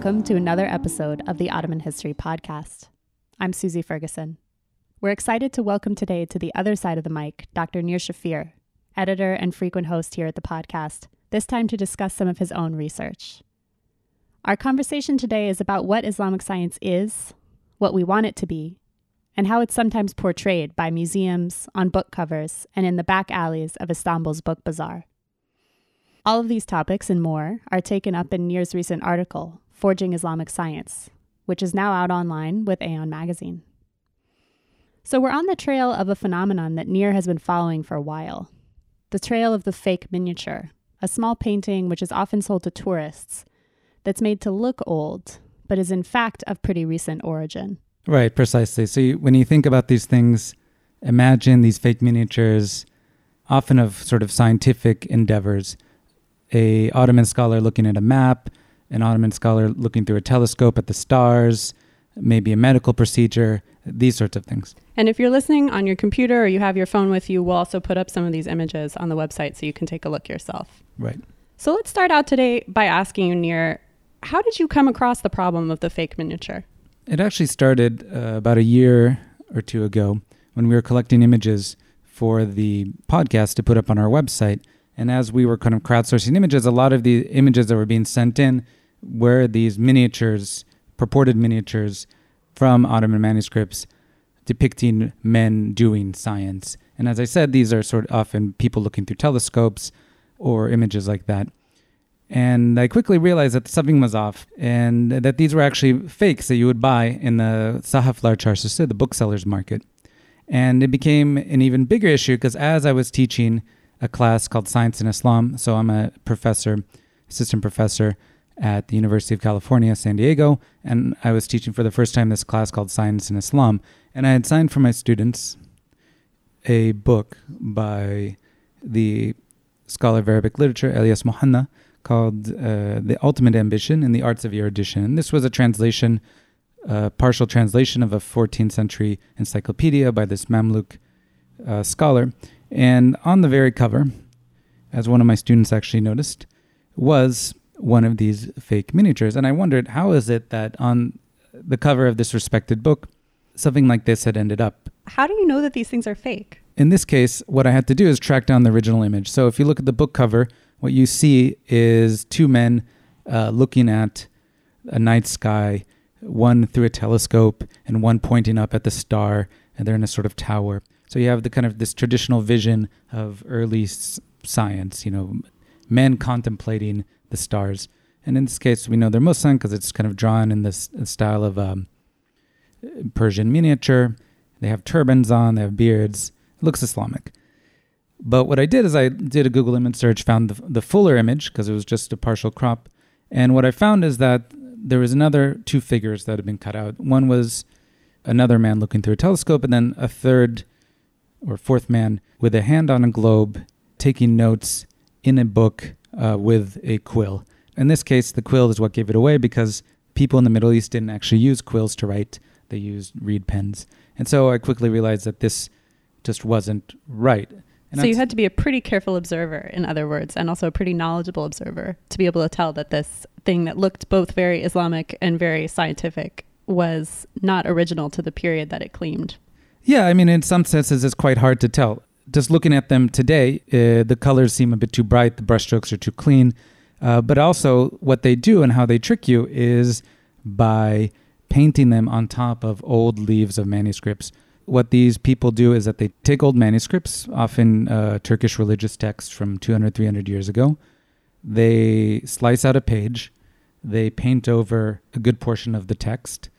Welcome to another episode of the Ottoman History Podcast. I'm Susie Ferguson. We're excited to welcome today to the other side of the mic Dr. Nir Shafir, editor and frequent host here at the podcast, this time to discuss some of his own research. Our conversation today is about what Islamic science is, what we want it to be, and how it's sometimes portrayed by museums, on book covers, and in the back alleys of Istanbul's book bazaar. All of these topics and more are taken up in Nir's recent article, Forging Islamic Science, which is now out online with Aeon magazine. So we're on the trail of a phenomenon that Nir has been following for a while the trail of the fake miniature, a small painting which is often sold to tourists that's made to look old, but is in fact of pretty recent origin. Right, precisely. So you, when you think about these things, imagine these fake miniatures, often of sort of scientific endeavors. A Ottoman scholar looking at a map, an Ottoman scholar looking through a telescope at the stars, maybe a medical procedure, these sorts of things. And if you're listening on your computer or you have your phone with you, we'll also put up some of these images on the website so you can take a look yourself. Right. So let's start out today by asking you, Nir, how did you come across the problem of the fake miniature? It actually started uh, about a year or two ago when we were collecting images for the podcast to put up on our website. And as we were kind of crowdsourcing images, a lot of the images that were being sent in were these miniatures, purported miniatures from Ottoman manuscripts depicting men doing science. And as I said, these are sort of often people looking through telescopes or images like that. And I quickly realized that something was off and that these were actually fakes that you would buy in the Sahaflar Çarşısı, the booksellers market. And it became an even bigger issue because as I was teaching a class called Science in Islam, so I'm a professor, assistant professor at the University of California, San Diego, and I was teaching for the first time this class called Science in Islam. And I had signed for my students a book by the scholar of Arabic literature, Elias Muhanna, called uh, The Ultimate Ambition in the Arts of Erudition. And this was a translation, a partial translation of a 14th century encyclopedia by this Mamluk uh, scholar. And on the very cover, as one of my students actually noticed, was one of these fake miniatures. And I wondered, how is it that on the cover of this respected book, something like this had ended up? How do you know that these things are fake? In this case, what I had to do is track down the original image. So if you look at the book cover, what you see is two men uh, looking at a night sky, one through a telescope and one pointing up at the star, and they're in a sort of tower. So you have the kind of this traditional vision of early s- science, you know, men contemplating the stars. And in this case, we know they're Muslim because it's kind of drawn in this style of um, Persian miniature. They have turbans on, they have beards. It looks Islamic. But what I did is I did a Google image search, found the, the fuller image because it was just a partial crop. And what I found is that there was another two figures that had been cut out. One was another man looking through a telescope, and then a third or fourth man with a hand on a globe taking notes in a book uh, with a quill. In this case, the quill is what gave it away because people in the Middle East didn't actually use quills to write, they used reed pens. And so I quickly realized that this just wasn't right. And so you had to be a pretty careful observer, in other words, and also a pretty knowledgeable observer to be able to tell that this thing that looked both very Islamic and very scientific was not original to the period that it claimed. Yeah, I mean, in some senses, it's quite hard to tell. Just looking at them today, uh, the colors seem a bit too bright, the brushstrokes are too clean. Uh, but also, what they do and how they trick you is by painting them on top of old leaves of manuscripts what these people do is that they take old manuscripts, often uh, Turkish religious texts from 200, 300 years ago. They slice out a page, they paint over a good portion of the text,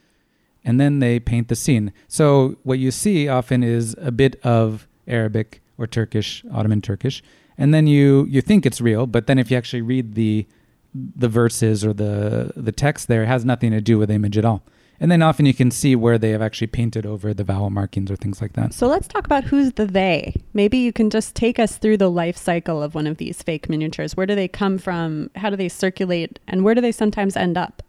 and then they paint the scene. So what you see often is a bit of Arabic or Turkish, Ottoman Turkish, and then you you think it's real, but then if you actually read the the verses or the the text there, it has nothing to do with image at all. And then often you can see where they have actually painted over the vowel markings or things like that. So let's talk about who's the they. Maybe you can just take us through the life cycle of one of these fake miniatures. Where do they come from? How do they circulate? And where do they sometimes end up?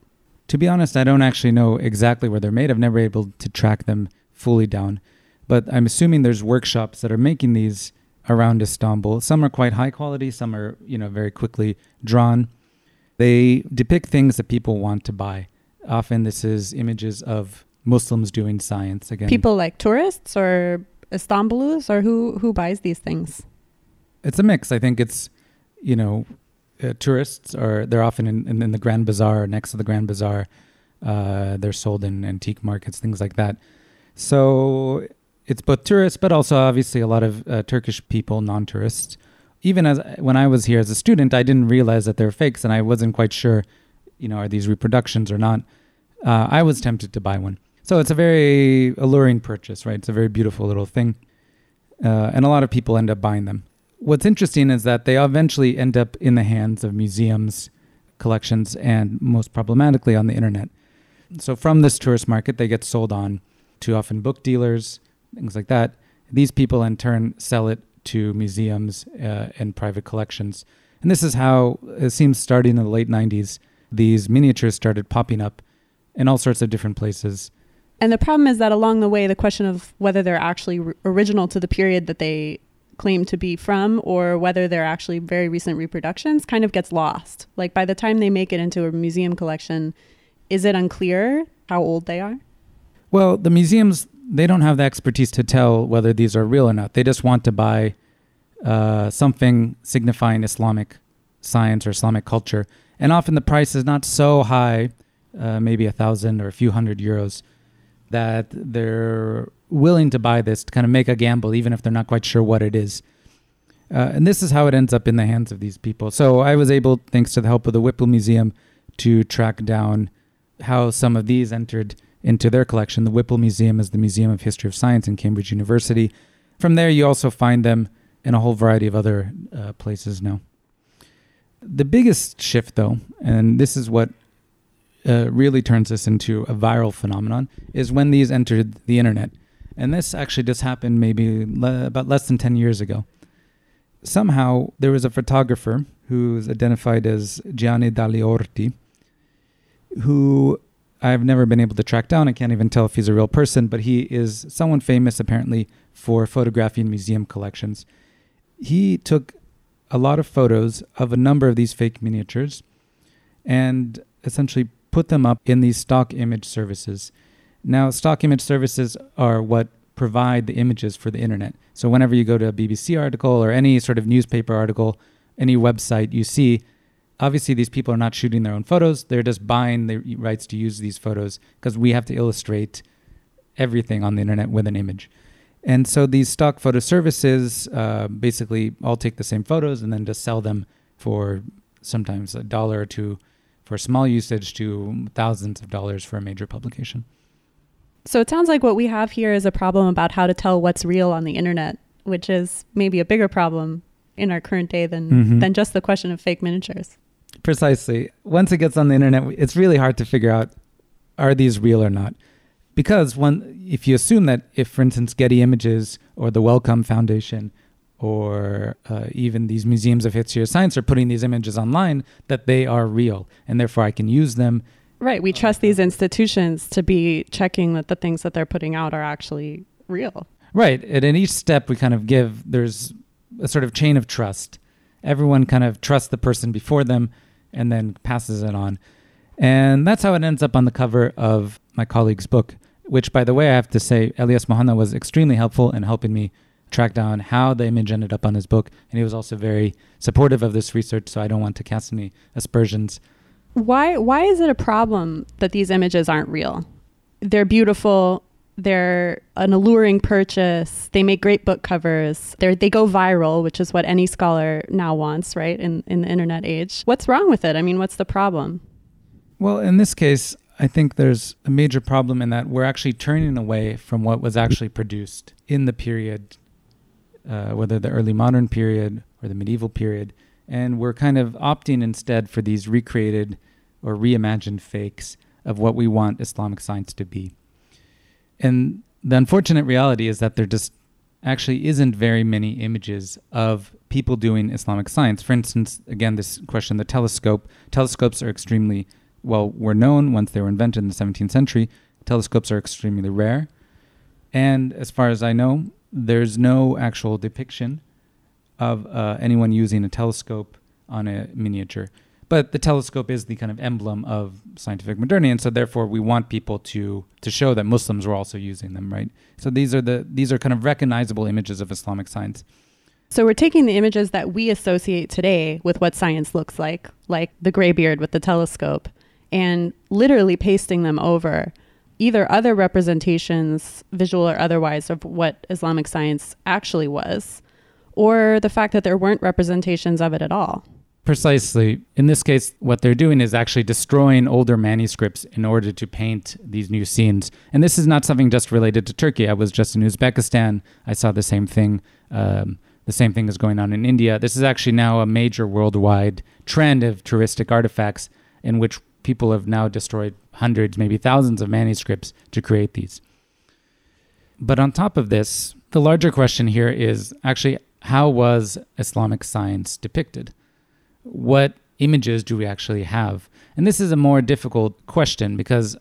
To be honest, I don't actually know exactly where they're made. I've never been able to track them fully down. But I'm assuming there's workshops that are making these around Istanbul. Some are quite high quality, some are, you know, very quickly drawn. They depict things that people want to buy. Often this is images of Muslims doing science again. People like tourists or Istanbulus or who who buys these things? It's a mix. I think it's you know uh, tourists are they're often in, in, in, the Grand Bazaar next to the Grand Bazaar. Uh, they're sold in antique markets, things like that. So it's both tourists, but also obviously a lot of uh, Turkish people, non-tourists. Even as when I was here as a student, I didn't realize that they're fakes, and I wasn't quite sure, you know, are these reproductions or not. Uh, I was tempted to buy one. So it's a very alluring purchase, right? It's a very beautiful little thing. Uh, and a lot of people end up buying them. What's interesting is that they eventually end up in the hands of museums, collections, and most problematically on the internet. So from this tourist market, they get sold on to often book dealers, things like that. These people in turn sell it to museums uh, and private collections. And this is how it seems starting in the late 90s, these miniatures started popping up in all sorts of different places. And the problem is that along the way, the question of whether they're actually r- original to the period that they claim to be from or whether they're actually very recent reproductions kind of gets lost. Like by the time they make it into a museum collection, is it unclear how old they are? Well, the museums they don't have the expertise to tell whether these are real or not. They just want to buy uh, something signifying Islamic science or Islamic culture, and often the price is not so high, uh, maybe a thousand or a few hundred euros, that they're willing to buy this to kind of make a gamble, even if they're not quite sure what it is. Uh, and this is how it ends up in the hands of these people. So I was able, thanks to the help of the Whipple Museum, to track down how some of these entered into their collection. The Whipple Museum is the Museum of History of Science in Cambridge University. From there, you also find them in a whole variety of other uh, places now. The biggest shift, though, and this is what uh, really turns this into a viral phenomenon, is when these entered the internet. And this actually just happened maybe le- about less than 10 years ago. Somehow, there was a photographer who's identified as Gianni Dagli Orti, who I've never been able to track down. I can't even tell if he's a real person, but he is someone famous apparently for photographing museum collections. He took a lot of photos of a number of these fake miniatures and essentially put them up in these stock image services. Now, stock image services are what provide the images for the internet. So, whenever you go to a BBC article or any sort of newspaper article, any website, you see obviously these people are not shooting their own photos. They're just buying the rights to use these photos because we have to illustrate everything on the internet with an image. And so these stock photo services uh, basically all take the same photos and then just sell them for sometimes a dollar or two for small usage to thousands of dollars for a major publication. So it sounds like what we have here is a problem about how to tell what's real on the internet which is maybe a bigger problem in our current day than mm-hmm. than just the question of fake miniatures Precisely. Once it gets on the internet, it's really hard to figure out are these real or not. Because one, if you assume that if, for instance, Getty Images or the Wellcome Foundation or uh, even these museums of history or science are putting these images online, that they are real, and therefore I can use them. Right. We trust these institutions to be checking that the things that they're putting out are actually real. Right. And in each step we kind of give, there's a sort of chain of trust. Everyone kind of trusts the person before them and then passes it on. And that's how it ends up on the cover of my colleague's book, which, by the way, I have to say, Elias Muhanna was extremely helpful in helping me track down how the image ended up on his book. And he was also very supportive of this research, so I don't want to cast any aspersions. Why, why is it a problem that these images aren't real? They're beautiful, they're an alluring purchase. They make great book covers. They they go viral, which is what any scholar now wants, right? In in the internet age. What's wrong with it? I mean, what's the problem? Well, in this case, I think there's a major problem in that we're actually turning away from what was actually produced in the period, uh, whether the early modern period or the medieval period, and we're kind of opting instead for these recreated or reimagined fakes of what we want Islamic science to be. And the unfortunate reality is that there just actually isn't very many images of people doing Islamic science. For instance, again, this question, the telescope. Telescopes are extremely, well, were known once they were invented in the 17th century. Telescopes are extremely rare. And as far as I know, there's no actual depiction of uh, anyone using a telescope on a miniature. But the telescope is the kind of emblem of scientific modernity, and so therefore we want people to to show that Muslims were also using them, right? So these are the these are kind of recognizable images of Islamic science. So we're taking the images that we associate today with what science looks like, like the graybeard with the telescope, and literally pasting them over either other representations, visual or otherwise, of what Islamic science actually was, or the fact that there weren't representations of it at all. Precisely. In this case, what they're doing is actually destroying older manuscripts in order to paint these new scenes. And this is not something just related to Turkey. I was just in Uzbekistan. I saw the same thing. Um, the same thing is going on in India. This is actually now a major worldwide trend of touristic artifacts in which people have now destroyed hundreds, maybe thousands of manuscripts to create these. But on top of this, the larger question here is actually how was Islamic science depicted? What images do we actually have? And this is a more difficult question because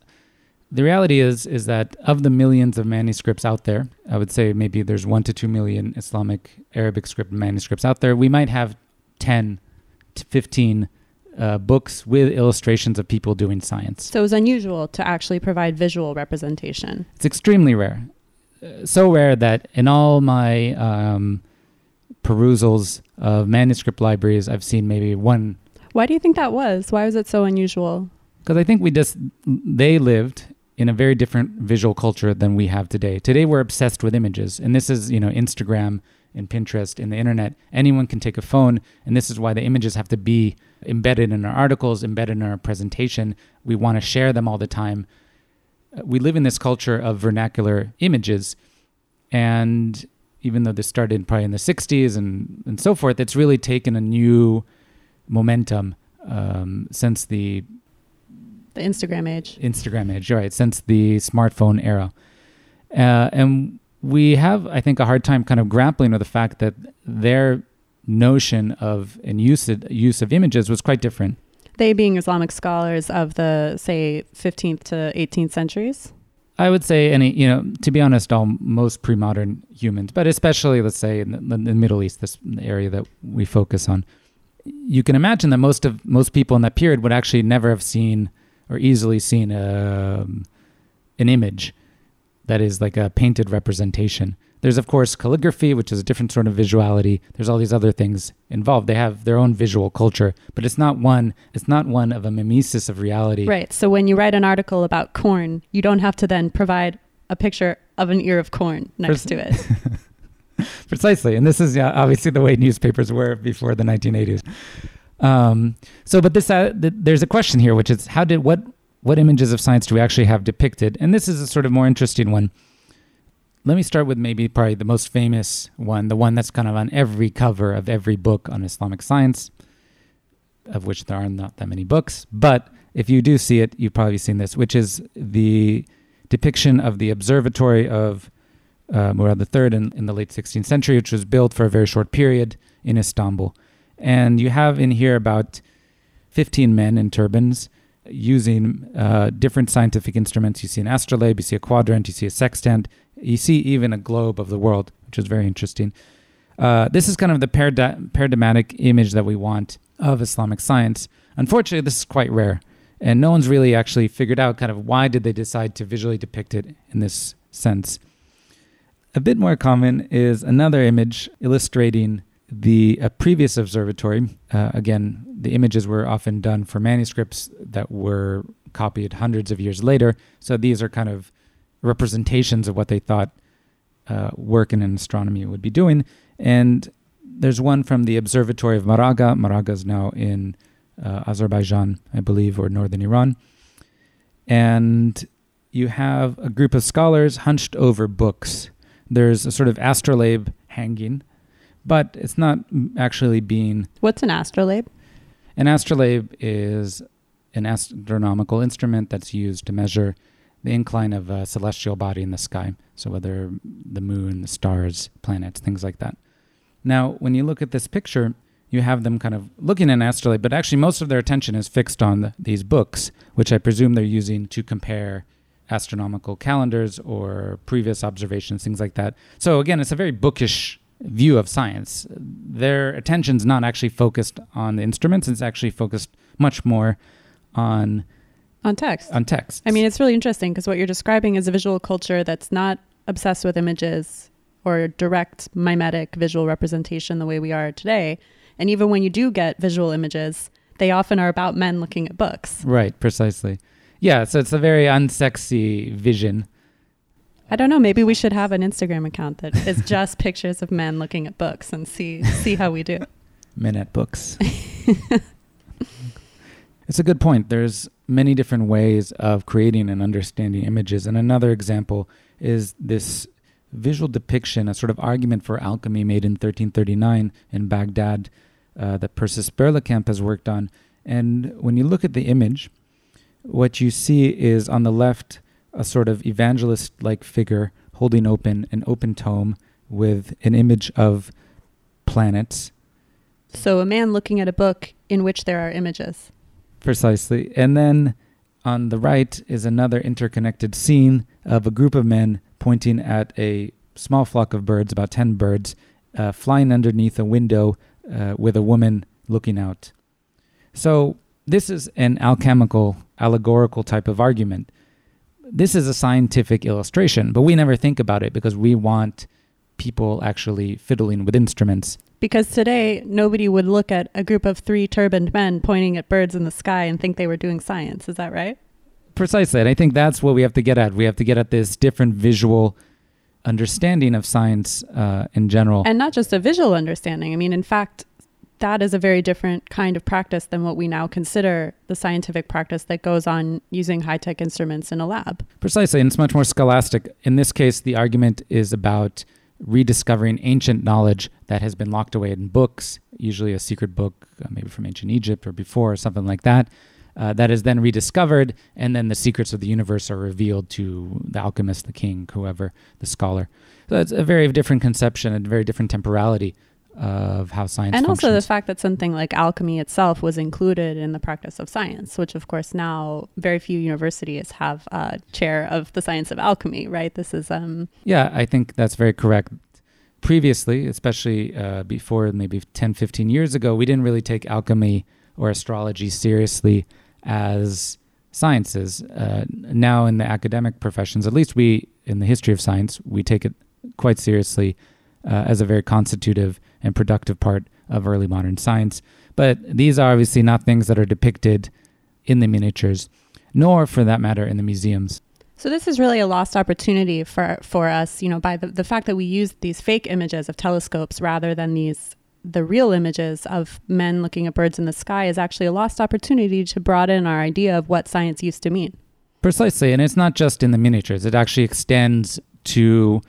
the reality is is that of the millions of manuscripts out there, I would say maybe there's 1 to 2 million Islamic Arabic script manuscripts out there. We might have 10 to 15 uh, books with illustrations of people doing science. So it's unusual to actually provide visual representation. It's extremely rare. Uh, so rare that in all my um, perusals of manuscript libraries, I've seen maybe one. Why do you think that was? Why was it so unusual? Because I think we just, they lived in a very different visual culture than we have today. Today we're obsessed with images, and this is, you know, Instagram and Pinterest and the internet. Anyone can take a phone, and this is why the images have to be embedded in our articles, embedded in our presentation. We want to share them all the time. Uh, we live in this culture of vernacular images, and even though this started probably in the 60s and, and so forth, it's really taken a new momentum um, since the the Instagram age. Instagram age, right? Since the smartphone era, uh, and we have, I think, a hard time kind of grappling with the fact that their notion of and use use of images was quite different. They being Islamic scholars of the say 15th to 18th centuries. I would say any, you know, to be honest, all most pre-modern humans, but especially let's say in the, in the Middle East, this area that we focus on, you can imagine that most of most people in that period would actually never have seen or easily seen a, um, an image that is like a painted representation. There's of course calligraphy, which is a different sort of visuality. There's all these other things involved. They have their own visual culture, but it's not one. It's not one of a mimesis of reality. Right. So when you write an article about corn, you don't have to then provide a picture of an ear of corn next to it. Precisely, and this is yeah, obviously the way newspapers were before the 1980s. Um, so, but this uh, th- there's a question here, which is how did what what images of science do we actually have depicted? And this is a sort of more interesting one let me start with maybe probably the most famous one, the one that's kind of on every cover of every book on Islamic science, of which there are not that many books. But if you do see it, you've probably seen this, which is the depiction of the observatory of uh, Murad III in, in the late 16th century, which was built for a very short period in Istanbul. And you have in here about 15 men in turbans using uh, different scientific instruments. You see an astrolabe, you see a quadrant, you see a sextant, you see even a globe of the world, which is very interesting. Uh, this is kind of the parad- paradigmatic image that we want of Islamic science. Unfortunately, this is quite rare, and no one's really actually figured out kind of why did they decide to visually depict it in this sense. A bit more common is another image illustrating the a previous observatory. Uh, again, the images were often done for manuscripts that were copied hundreds of years later. So these are kind of representations of what they thought uh, work in astronomy would be doing. And there's one from the Observatory of Maraga. Maraga is now in uh, Azerbaijan, I believe, or northern Iran. And you have a group of scholars hunched over books. There's a sort of astrolabe hanging, but it's not actually being. What's an astrolabe? An astrolabe is an astronomical instrument that's used to measure the incline of a celestial body in the sky. So whether the moon, the stars, planets, things like that. Now, when you look at this picture, you have them kind of looking at an astrolabe, but actually most of their attention is fixed on the, these books, which I presume they're using to compare astronomical calendars or previous observations, things like that. So again, it's a very bookish view of science. Their attention's not actually focused on the instruments; it's actually focused much more on on text. On text. I mean, it's really interesting because what you're describing is a visual culture that's not obsessed with images or direct mimetic visual representation the way we are today. And even when you do get visual images, they often are about men looking at books. Right, precisely. Yeah, so it's a very unsexy vision. I don't know. Maybe we should have an Instagram account that is just pictures of men looking at books and see see how we do. Men at books. it's a good point. There's many different ways of creating and understanding images, and another example is this visual depiction, a sort of argument for alchemy made in 1339 in Baghdad uh, that Persis Berlekamp has worked on. And when you look at the image, what you see is on the left a sort of evangelist like figure holding open an open tome with an image of planets. So a man looking at a book in which there are images. Precisely. And then on the right is another interconnected scene of a group of men pointing at a small flock of birds, about 10 birds, uh, flying underneath a window uh, with a woman looking out. So, this is an alchemical, allegorical type of argument. This is a scientific illustration, but we never think about it because we want people actually fiddling with instruments. Because today, nobody would look at a group of three turbaned men pointing at birds in the sky and think they were doing science. Is that right? Precisely. And I think that's what we have to get at. We have to get at this different visual understanding of science uh, in general. And not just a visual understanding. I mean, in fact, that is a very different kind of practice than what we now consider the scientific practice that goes on using high tech instruments in a lab. Precisely. And it's much more scholastic. In this case, the argument is about rediscovering ancient knowledge that has been locked away in books, usually a secret book, uh, maybe from ancient Egypt or before, or something like that. Uh, that is then rediscovered, and then the secrets of the universe are revealed to the alchemist, the king, whoever, the scholar. So it's a very different conception, a very different temporality of how science and functions. also the fact that something like alchemy itself was included in the practice of science which of course now very few universities have a chair of the science of alchemy right? This is um yeah i think that's very correct. Previously especially uh, before maybe 10 15 years ago we didn't really take alchemy or astrology seriously as sciences. Uh, now in the academic professions at least we in the history of science we take it quite seriously uh, as a very constitutive and productive part of early modern science. But these are obviously not things that are depicted in the miniatures, nor for that matter in the museums. So this is really a lost opportunity for for us, you know, by the, the fact that we use these fake images of telescopes rather than these the real images of men looking at birds in the sky is actually a lost opportunity to broaden our idea of what science used to mean. Precisely, and it's not just in the miniatures. It actually extends to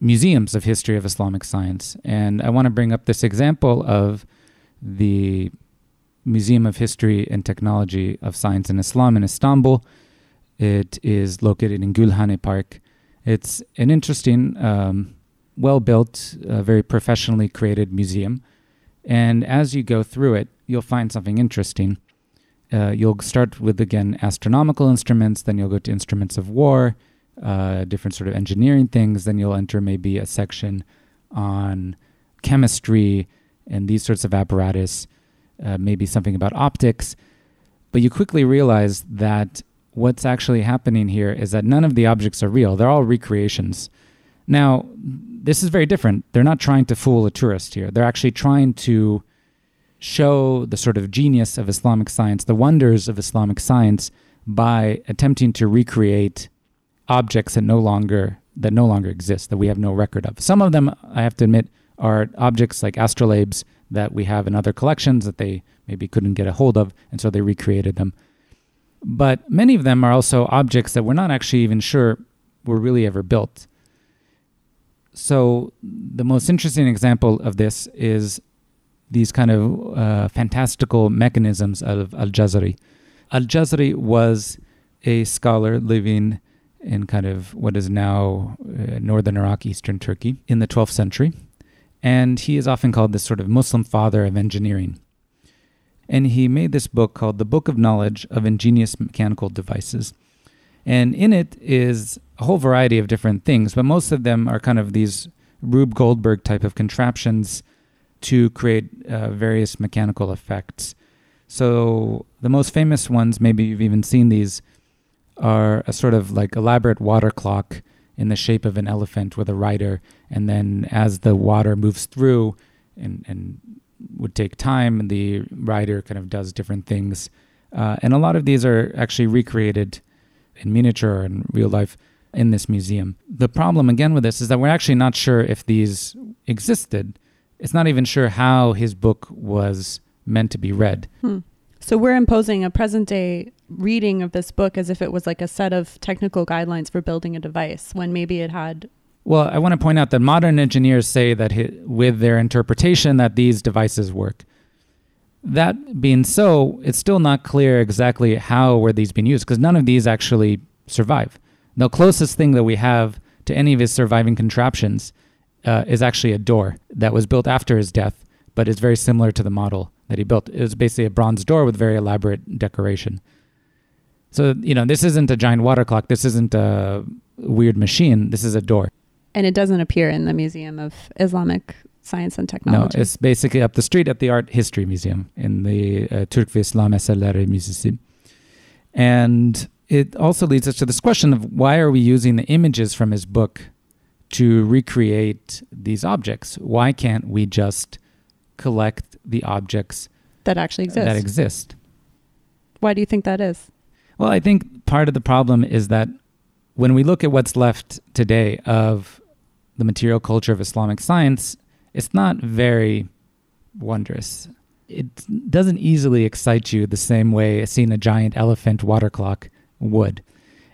museums of history of Islamic science. And I want to bring up this example of the Museum of History and Technology of Science in Islam in Istanbul. It is located in Gülhane Park. It's an interesting, um, well built, uh, very professionally created museum. And as you go through it, you'll find something interesting. Uh, you'll start with, again, astronomical instruments, then you'll go to instruments of war, uh, different sort of engineering things. Then you'll enter maybe a section on chemistry and these sorts of apparatus, uh, maybe something about optics. But you quickly realize that what's actually happening here is that none of the objects are real, they're all recreations. Now, this is very different. They're not trying to fool a tourist here. They're actually trying to show the sort of genius of Islamic science, the wonders of Islamic science, by attempting to recreate objects that no longer that no longer exist that we have no record of. Some of them, I have to admit, are objects like astrolabes that we have in other collections that they maybe couldn't get a hold of, and so they recreated them. But many of them are also objects that we're not actually even sure were really ever built. So the most interesting example of this is these kind of uh, fantastical mechanisms of Al-Jazari. Al-Jazari was a scholar living in kind of what is now uh, northern Iraq, eastern Turkey in the 12th century. And he is often called the sort of Muslim father of engineering. And he made this book called The Book of Knowledge of Ingenious Mechanical Devices. And in it is a whole variety of different things, but most of them are kind of these Rube Goldberg type of contraptions to create uh, various mechanical effects. So the most famous ones, maybe you've even seen these, are a sort of like elaborate water clock in the shape of an elephant with a rider, and then as the water moves through and, and would take time, the rider kind of does different things. Uh, and a lot of these are actually recreated in miniature and real life in this museum. The problem again with this is that we're actually not sure if these existed. It's not even sure how his book was meant to be read. Hmm. So we're imposing a present day reading of this book as if it was like a set of technical guidelines for building a device when maybe it had well, I want to point out that modern engineers say that with their interpretation that these devices work. That being so, it's still not clear exactly how were these being used because none of these actually survive. The closest thing that we have to any of his surviving contraptions uh, is actually a door that was built after his death, but is very similar to the model that he built. It was basically a bronze door with very elaborate decoration. So, you know, this isn't a giant water clock. This isn't a weird machine. This is a door. And it doesn't appear in the Museum of Islamic Science and Technology. No, it's basically up the street at the Art History Museum in the uh, Turk ve İslam Eserleri Müzesi. And it also leads us to this question of why are we using the images from his book to recreate these objects? Why can't we just collect the objects that actually exist? That exist. Why do you think that is? Well, I think part of the problem is that when we look at what's left today of the material culture of Islamic science, it's not very wondrous. It doesn't easily excite you the same way seeing a giant elephant water clock would.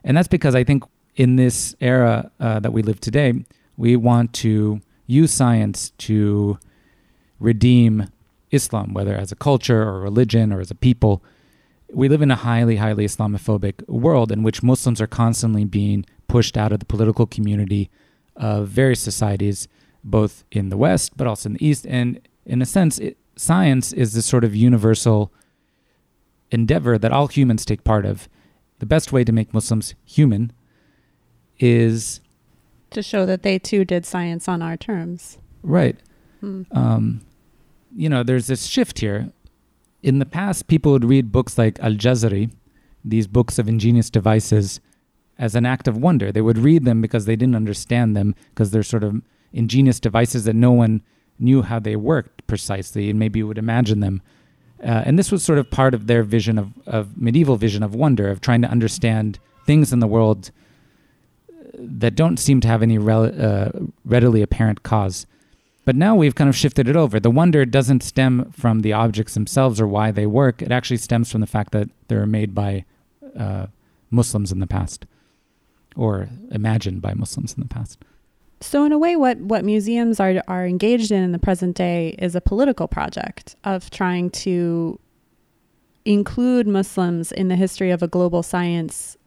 And that's because I think in this era uh, that we live today, we want to use science to redeem Islam, whether as a culture or religion or as a people. We live in a highly, highly Islamophobic world in which Muslims are constantly being pushed out of the political community of various societies, both in the West, but also in the East. And in a sense, it, science is this sort of universal endeavor that all humans take part of. The best way to make Muslims human is to show that they too did science on our terms. Right. Hmm. Um, you know, there's this shift here. In the past, people would read books like Al Jazari, these books of ingenious devices, as an act of wonder. They would read them because they didn't understand them, because they're sort of ingenious devices that no one knew how they worked precisely, and maybe would imagine them. Uh, and this was sort of part of their vision of, of medieval vision of wonder, of trying to understand things in the world that don't seem to have any uh, readily apparent cause. But now we've kind of shifted it over. The wonder doesn't stem from the objects themselves or why they work. It actually stems from the fact that they were made by uh, Muslims in the past or imagined by Muslims in the past. So in a way what what museums are are engaged in in the present day is a political project of trying to include Muslims in the history of a global science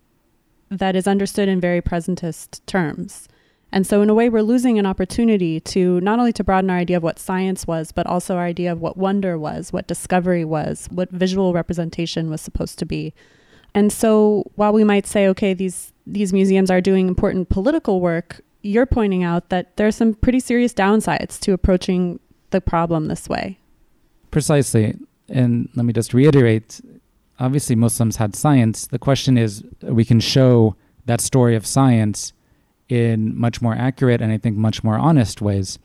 that is understood in very presentist terms. And so in a way we're losing an opportunity to not only to broaden our idea of what science was, but also our idea of what wonder was, what discovery was, what visual representation was supposed to be. And so while we might say okay these these museums are doing important political work, you're pointing out that there are some pretty serious downsides to approaching the problem this way. Precisely. And let me just reiterate obviously, Muslims had science. The question is, we can show that story of science in much more accurate and I think much more honest ways.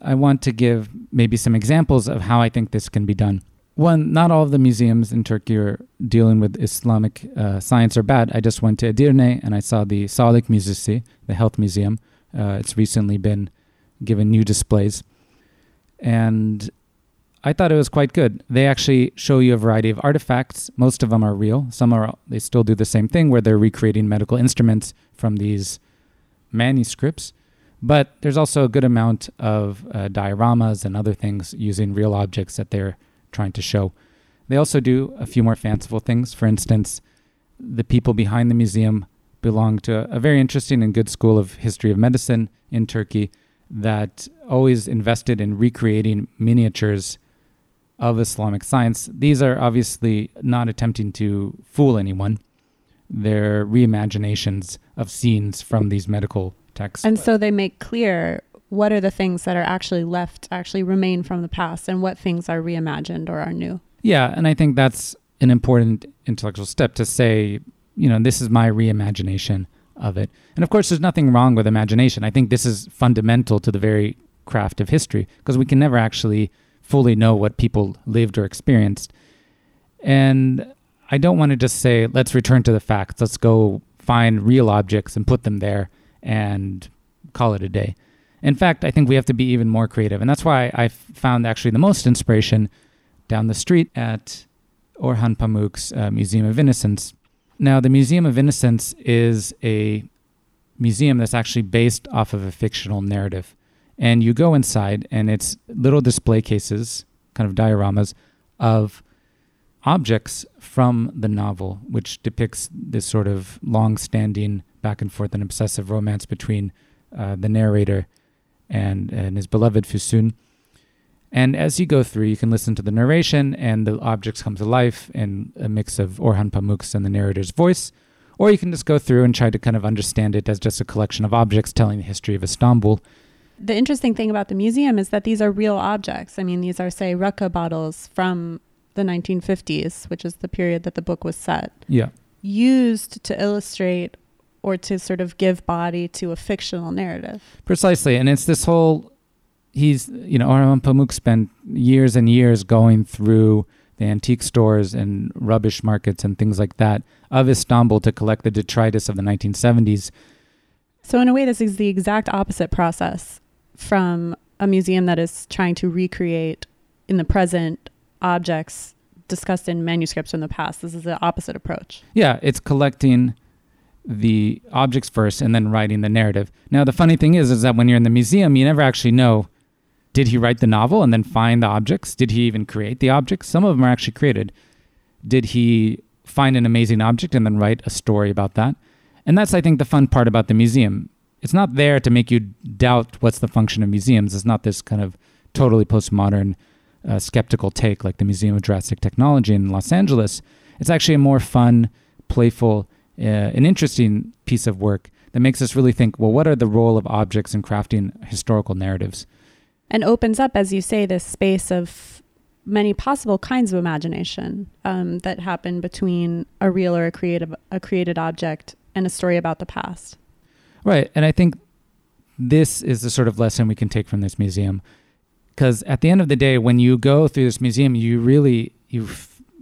I want to give maybe some examples of how I think this can be done one, not all of the museums in Turkey are dealing with Islamic uh, science are bad. I just went to Edirne and I saw the Sağlık Müzesi, the health museum. Uh, it's recently been given new displays. And I thought it was quite good. They actually show you a variety of artifacts. Most of them are real. Some are, they still do the same thing where they're recreating medical instruments from these manuscripts. But there's also a good amount of uh, dioramas and other things using real objects that they're trying to show. They also do a few more fanciful things. For instance, the people behind the museum belong to a very interesting and good school of history of medicine in Turkey that always invested in recreating miniatures of Islamic science. These are obviously not attempting to fool anyone. They're reimaginations of scenes from these medical texts. And so they make clear what are the things that are actually left, actually remain from the past, and what things are reimagined or are new? Yeah, and I think that's an important intellectual step to say, you know, this is my reimagination of it. And of course, there's nothing wrong with imagination. I think this is fundamental to the very craft of history because we can never actually fully know what people lived or experienced. And I don't want to just say, let's return to the facts. Let's go find real objects and put them there and call it a day. In fact, I think we have to be even more creative. And that's why I found actually the most inspiration down the street at Orhan Pamuk's uh, Museum of Innocence. Now, the Museum of Innocence is a museum that's actually based off of a fictional narrative. And you go inside, and it's little display cases, kind of dioramas, of objects from the novel, which depicts this sort of long standing back and forth and obsessive romance between uh, the narrator and, and his beloved Füsun. And as you go through, you can listen to the narration, and the objects come to life in a mix of Orhan Pamuk's and the narrator's voice. Or you can just go through and try to kind of understand it as just a collection of objects telling the history of Istanbul. The interesting thing about the museum is that these are real objects. I mean, these are, say, rakı bottles from the 1950s, which is the period that the book was set. Yeah. Used to illustrate or to sort of give body to a fictional narrative. Precisely. And it's this whole he's you know Orhan Pamuk spent years and years going through the antique stores and rubbish markets and things like that of Istanbul to collect the detritus of the 1970s. So in a way this is the exact opposite process from a museum that is trying to recreate in the present objects discussed in manuscripts from the past. This is the opposite approach. Yeah, it's collecting the objects first and then writing the narrative. Now the funny thing is is that when you're in the museum, you never actually know did he write the novel and then find the objects? Did he even create the objects? Some of them are actually created. Did he find an amazing object and then write a story about that? And that's I think the fun part about the museum. It's not there to make you doubt what's the function of museums. It's not this kind of totally postmodern uh, skeptical take like the Museum of Jurassic Technology in Los Angeles. It's actually a more fun, playful, uh, an interesting piece of work that makes us really think well, what are the role of objects in crafting historical narratives? And opens up, as you say, this space of many possible kinds of imagination um, that happen between a real or a creative a created object and a story about the past. Right, and I think this is the sort of lesson we can take from this museum because at the end of the day when you go through this museum you really you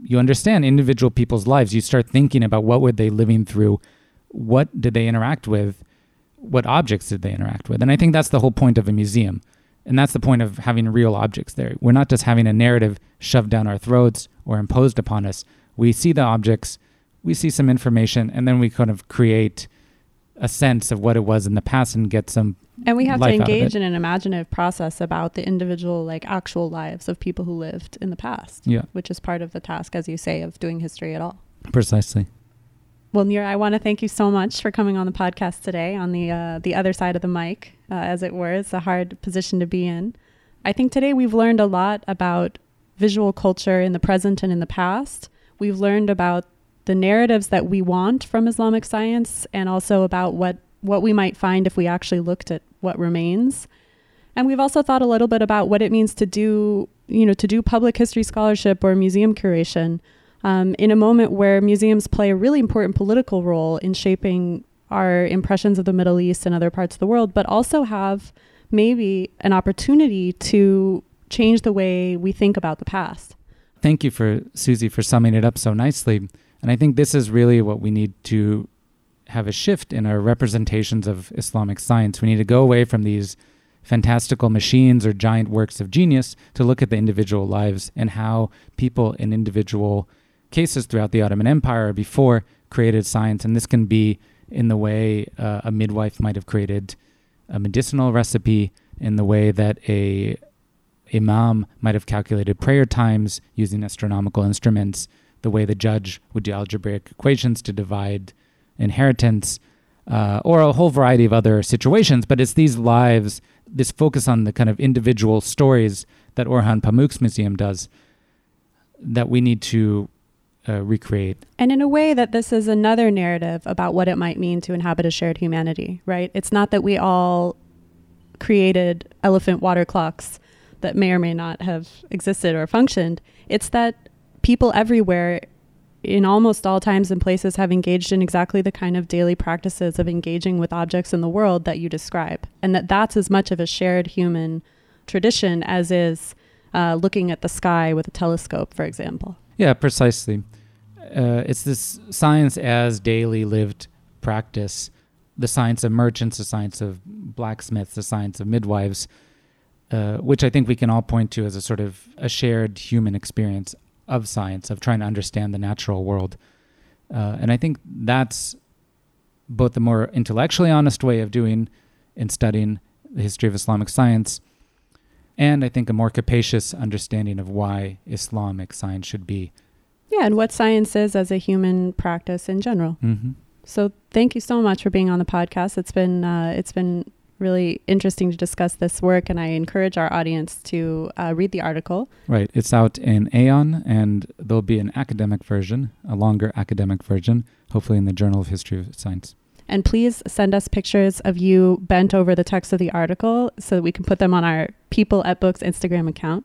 you understand individual people's lives. You start thinking about what were they living through what did they interact with what objects did they interact with? And i think that's the whole point of a museum and that's the point of having real objects there. We're not just having a narrative shoved down our throats or imposed upon us. We see the objects we see some information and then we kind of create a sense of what it was in the past and get some and we have to engage in an imaginative process about the individual like actual lives of people who lived in the past yeah. which is part of the task as you say of doing history at all. Precisely. Well Nir, i want to thank you so much for coming on the podcast today on the uh, the other side of the mic uh, as it were. It's a hard position to be in. I think today we've learned a lot about visual culture in the present and in the past. We've learned about the narratives that we want from Islamic science and also about what, what we might find if we actually looked at what remains. And we've also thought a little bit about what it means to do, you know, to do public history scholarship or museum curation um, in a moment where museums play a really important political role in shaping our impressions of the Middle East and other parts of the world, but also have maybe an opportunity to change the way we think about the past. Thank you for Susie for summing it up so nicely. And I think this is really what we need to have a shift in our representations of Islamic science. We need to go away from these fantastical machines or giant works of genius to look at the individual lives and how people in individual cases throughout the Ottoman Empire before created science. And this can be in the way uh, a midwife might have created a medicinal recipe, in the way that a imam might have calculated prayer times using astronomical instruments, the way the judge would do algebraic equations to divide inheritance, uh, or a whole variety of other situations. But it's these lives, this focus on the kind of individual stories that Orhan Pamuk's museum does, that we need to uh, recreate. And in a way, that this is another narrative about what it might mean to inhabit a shared humanity, right? It's not that we all created elephant water clocks that may or may not have existed or functioned. It's that people everywhere in almost all times and places have engaged in exactly the kind of daily practices of engaging with objects in the world that you describe. And that that's as much of a shared human tradition as is uh, looking at the sky with a telescope for example. Yeah precisely. Uh, it's this science as daily lived practice. The science of merchants the science of blacksmiths the science of midwives uh, which I think we can all point to as a sort of a shared human experience of science, of trying to understand the natural world. Uh, and I think that's both the more intellectually honest way of doing and studying the history of Islamic science, and I think a more capacious understanding of why Islamic science should be. Yeah, and what science is as a human practice in general. Mm-hmm. So thank you so much for being on the podcast. It's been uh, it's been really interesting to discuss this work, and I encourage our audience to uh, read the article. Right. It's out in Aeon, and there'll be an academic version, a longer academic version, hopefully in the Journal of History of Science. And please send us pictures of you bent over the text of the article so that we can put them on our People at Books Instagram account.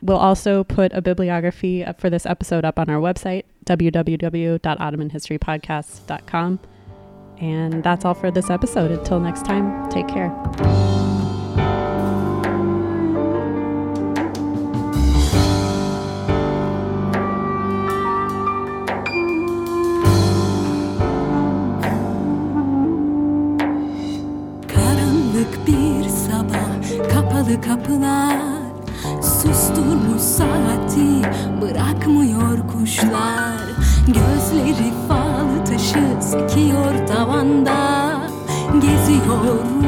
We'll also put a bibliography for this episode up on our website, www.ottomanhistorypodcast.com. And that's all for this episode. Until next time, take care. Kapılar Susturmuş saati bırakmıyor kuşlar Gözleri fal taşı sekiyor tavanda Geziyor